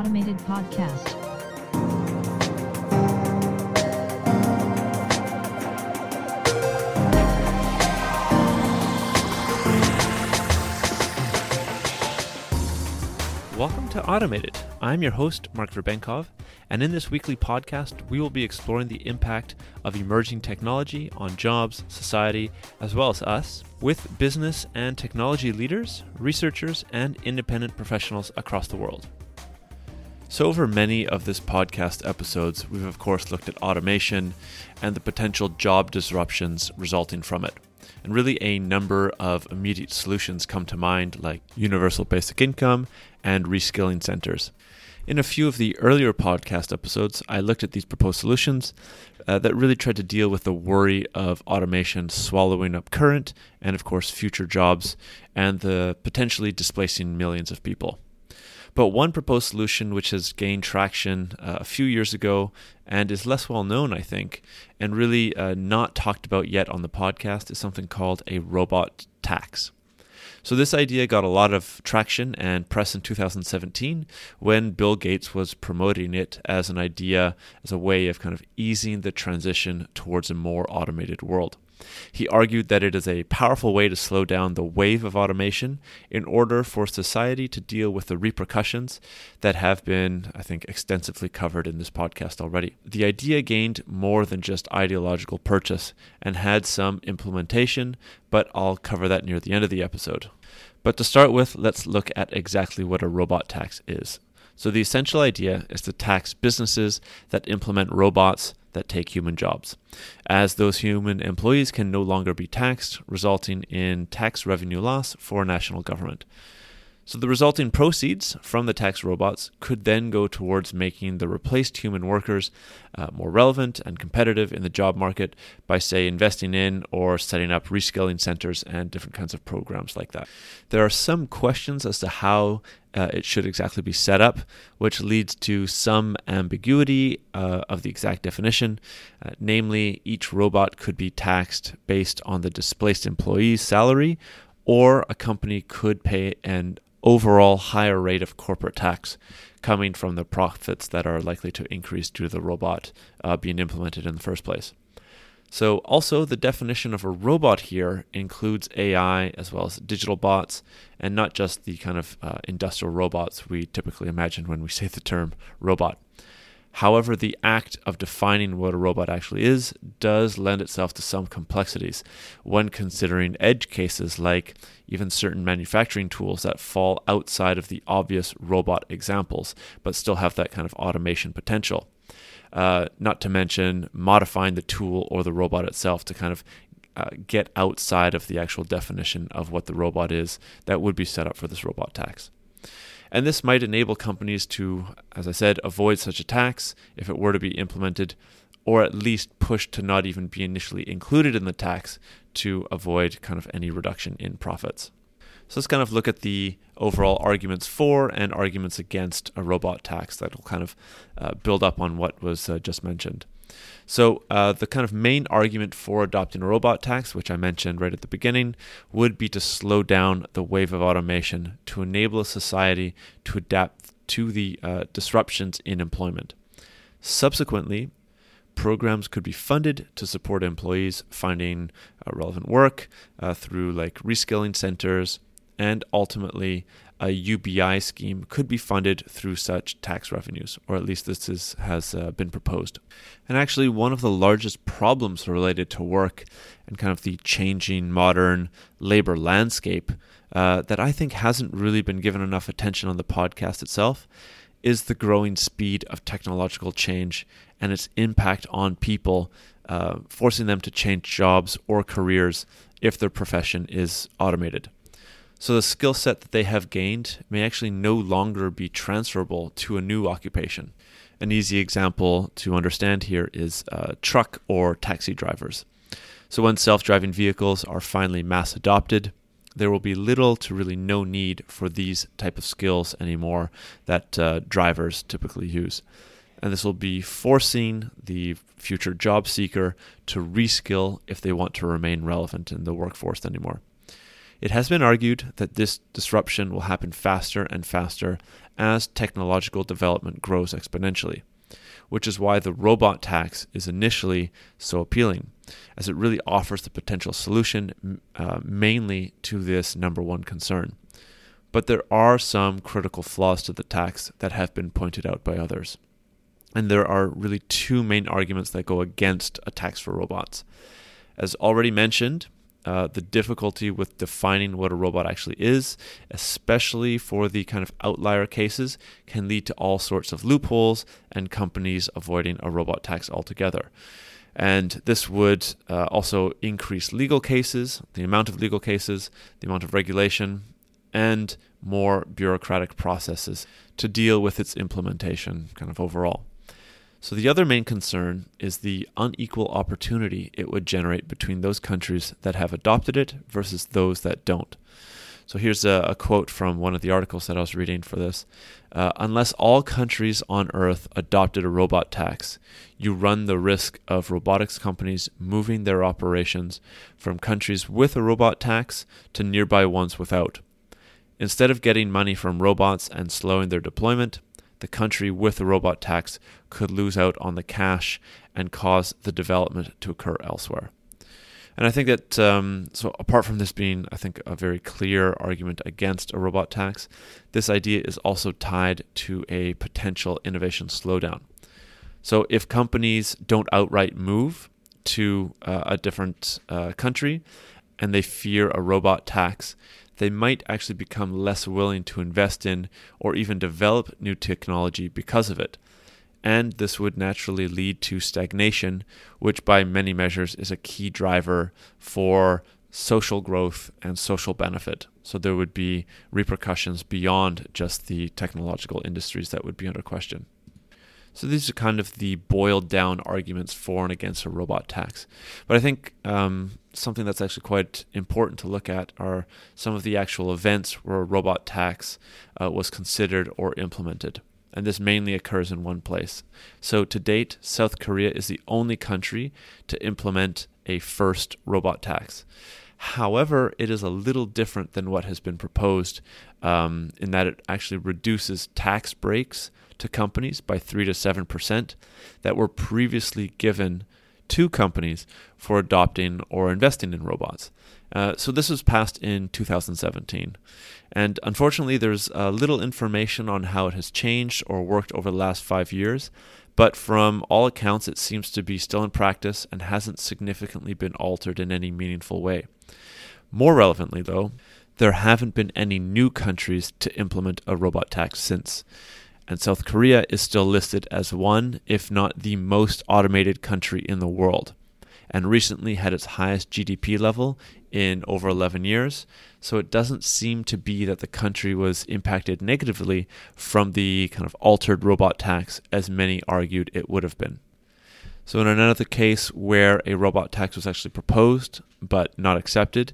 Automated Podcast. Welcome to Automated. I'm your host, Mark Verbenkov, and in this weekly podcast, we will be exploring the impact of emerging technology on jobs, society, as well as us, with business and technology leaders, researchers, and independent professionals across the world. So, over many of this podcast episodes, we've of course looked at automation and the potential job disruptions resulting from it. And really, a number of immediate solutions come to mind, like universal basic income and reskilling centers. In a few of the earlier podcast episodes, I looked at these proposed solutions uh, that really tried to deal with the worry of automation swallowing up current and, of course, future jobs and the potentially displacing millions of people. But one proposed solution which has gained traction uh, a few years ago and is less well known, I think, and really uh, not talked about yet on the podcast is something called a robot tax. So, this idea got a lot of traction and press in 2017 when Bill Gates was promoting it as an idea, as a way of kind of easing the transition towards a more automated world. He argued that it is a powerful way to slow down the wave of automation in order for society to deal with the repercussions that have been, I think, extensively covered in this podcast already. The idea gained more than just ideological purchase and had some implementation, but I'll cover that near the end of the episode. But to start with, let's look at exactly what a robot tax is. So, the essential idea is to tax businesses that implement robots that take human jobs, as those human employees can no longer be taxed, resulting in tax revenue loss for national government. So the resulting proceeds from the tax robots could then go towards making the replaced human workers uh, more relevant and competitive in the job market by, say, investing in or setting up reskilling centers and different kinds of programs like that. There are some questions as to how uh, it should exactly be set up, which leads to some ambiguity uh, of the exact definition. Uh, namely, each robot could be taxed based on the displaced employee's salary, or a company could pay an overall higher rate of corporate tax coming from the profits that are likely to increase due to the robot uh, being implemented in the first place. So, also, the definition of a robot here includes AI as well as digital bots, and not just the kind of uh, industrial robots we typically imagine when we say the term robot. However, the act of defining what a robot actually is does lend itself to some complexities when considering edge cases like even certain manufacturing tools that fall outside of the obvious robot examples but still have that kind of automation potential. Uh, not to mention modifying the tool or the robot itself to kind of uh, get outside of the actual definition of what the robot is that would be set up for this robot tax. And this might enable companies to, as I said, avoid such a tax if it were to be implemented, or at least push to not even be initially included in the tax to avoid kind of any reduction in profits. So let's kind of look at the overall arguments for and arguments against a robot tax that will kind of uh, build up on what was uh, just mentioned. So, uh, the kind of main argument for adopting a robot tax, which I mentioned right at the beginning, would be to slow down the wave of automation to enable a society to adapt to the uh, disruptions in employment. Subsequently, programs could be funded to support employees finding uh, relevant work uh, through like reskilling centers and ultimately a UBI scheme could be funded through such tax revenues, or at least this is, has uh, been proposed. And actually, one of the largest problems related to work and kind of the changing modern labor landscape uh, that I think hasn't really been given enough attention on the podcast itself is the growing speed of technological change and its impact on people, uh, forcing them to change jobs or careers if their profession is automated. So the skill set that they have gained may actually no longer be transferable to a new occupation. An easy example to understand here is uh, truck or taxi drivers. So when self-driving vehicles are finally mass adopted, there will be little to really no need for these type of skills anymore that uh, drivers typically use. And this will be forcing the future job seeker to reskill if they want to remain relevant in the workforce anymore. It has been argued that this disruption will happen faster and faster as technological development grows exponentially, which is why the robot tax is initially so appealing, as it really offers the potential solution uh, mainly to this number one concern. But there are some critical flaws to the tax that have been pointed out by others. And there are really two main arguments that go against a tax for robots. As already mentioned, uh, the difficulty with defining what a robot actually is, especially for the kind of outlier cases, can lead to all sorts of loopholes and companies avoiding a robot tax altogether. And this would uh, also increase legal cases, the amount of legal cases, the amount of regulation, and more bureaucratic processes to deal with its implementation kind of overall. So, the other main concern is the unequal opportunity it would generate between those countries that have adopted it versus those that don't. So, here's a, a quote from one of the articles that I was reading for this. Uh, Unless all countries on Earth adopted a robot tax, you run the risk of robotics companies moving their operations from countries with a robot tax to nearby ones without. Instead of getting money from robots and slowing their deployment, the country with the robot tax could lose out on the cash and cause the development to occur elsewhere. And I think that, um, so apart from this being, I think, a very clear argument against a robot tax, this idea is also tied to a potential innovation slowdown. So if companies don't outright move to uh, a different uh, country and they fear a robot tax, they might actually become less willing to invest in or even develop new technology because of it. And this would naturally lead to stagnation, which by many measures is a key driver for social growth and social benefit. So there would be repercussions beyond just the technological industries that would be under question. So these are kind of the boiled down arguments for and against a robot tax. But I think um, something that's actually quite important to look at are some of the actual events where a robot tax uh, was considered or implemented. And this mainly occurs in one place. So, to date, South Korea is the only country to implement a first robot tax. However, it is a little different than what has been proposed um, in that it actually reduces tax breaks to companies by 3 to 7% that were previously given to companies for adopting or investing in robots. Uh, so this was passed in 2017. And unfortunately, there's uh, little information on how it has changed or worked over the last five years. But from all accounts, it seems to be still in practice and hasn't significantly been altered in any meaningful way. More relevantly, though, there haven't been any new countries to implement a robot tax since and South Korea is still listed as one, if not the most automated country in the world, and recently had its highest GDP level in over 11 years. So it doesn't seem to be that the country was impacted negatively from the kind of altered robot tax as many argued it would have been. So, in another case where a robot tax was actually proposed but not accepted,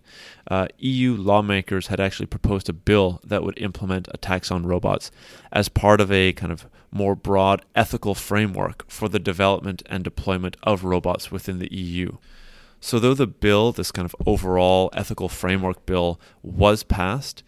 uh, EU lawmakers had actually proposed a bill that would implement a tax on robots as part of a kind of more broad ethical framework for the development and deployment of robots within the EU. So, though the bill, this kind of overall ethical framework bill, was passed,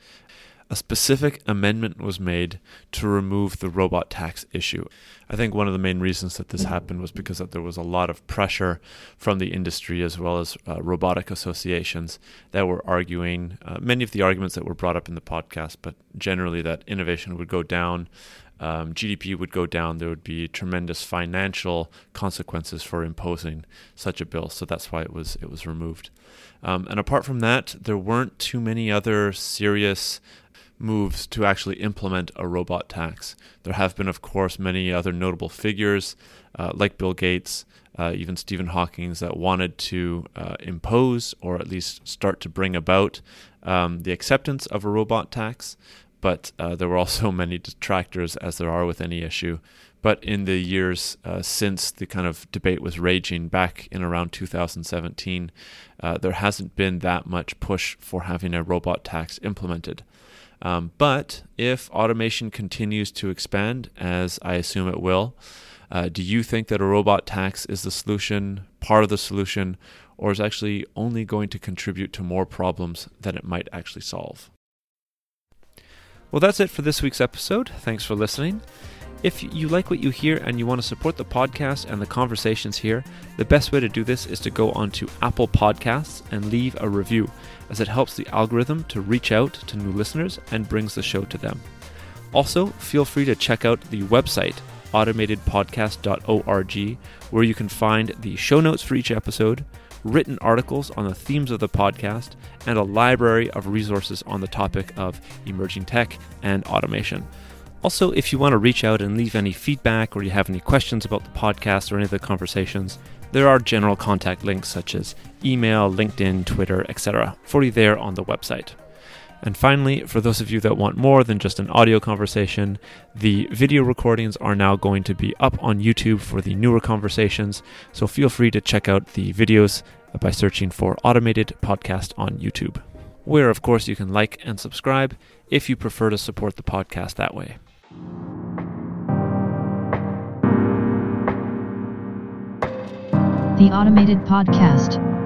a specific amendment was made to remove the robot tax issue. I think one of the main reasons that this happened was because that there was a lot of pressure from the industry as well as uh, robotic associations that were arguing uh, many of the arguments that were brought up in the podcast, but generally that innovation would go down. Um, GDP would go down. There would be tremendous financial consequences for imposing such a bill. So that's why it was it was removed. Um, and apart from that, there weren't too many other serious moves to actually implement a robot tax. There have been, of course, many other notable figures uh, like Bill Gates, uh, even Stephen Hawking, that wanted to uh, impose or at least start to bring about um, the acceptance of a robot tax. But uh, there were also many detractors, as there are with any issue. But in the years uh, since the kind of debate was raging back in around 2017, uh, there hasn't been that much push for having a robot tax implemented. Um, but if automation continues to expand, as I assume it will, uh, do you think that a robot tax is the solution, part of the solution, or is actually only going to contribute to more problems than it might actually solve. Well, that's it for this week's episode. Thanks for listening. If you like what you hear and you want to support the podcast and the conversations here, the best way to do this is to go onto Apple Podcasts and leave a review, as it helps the algorithm to reach out to new listeners and brings the show to them. Also, feel free to check out the website, automatedpodcast.org, where you can find the show notes for each episode, written articles on the themes of the podcast, and a library of resources on the topic of emerging tech and automation. Also, if you want to reach out and leave any feedback or you have any questions about the podcast or any of the conversations, there are general contact links such as email, LinkedIn, Twitter, etc. for you there on the website. And finally, for those of you that want more than just an audio conversation, the video recordings are now going to be up on YouTube for the newer conversations. So feel free to check out the videos by searching for Automated Podcast on YouTube, where, of course, you can like and subscribe if you prefer to support the podcast that way. The Automated Podcast.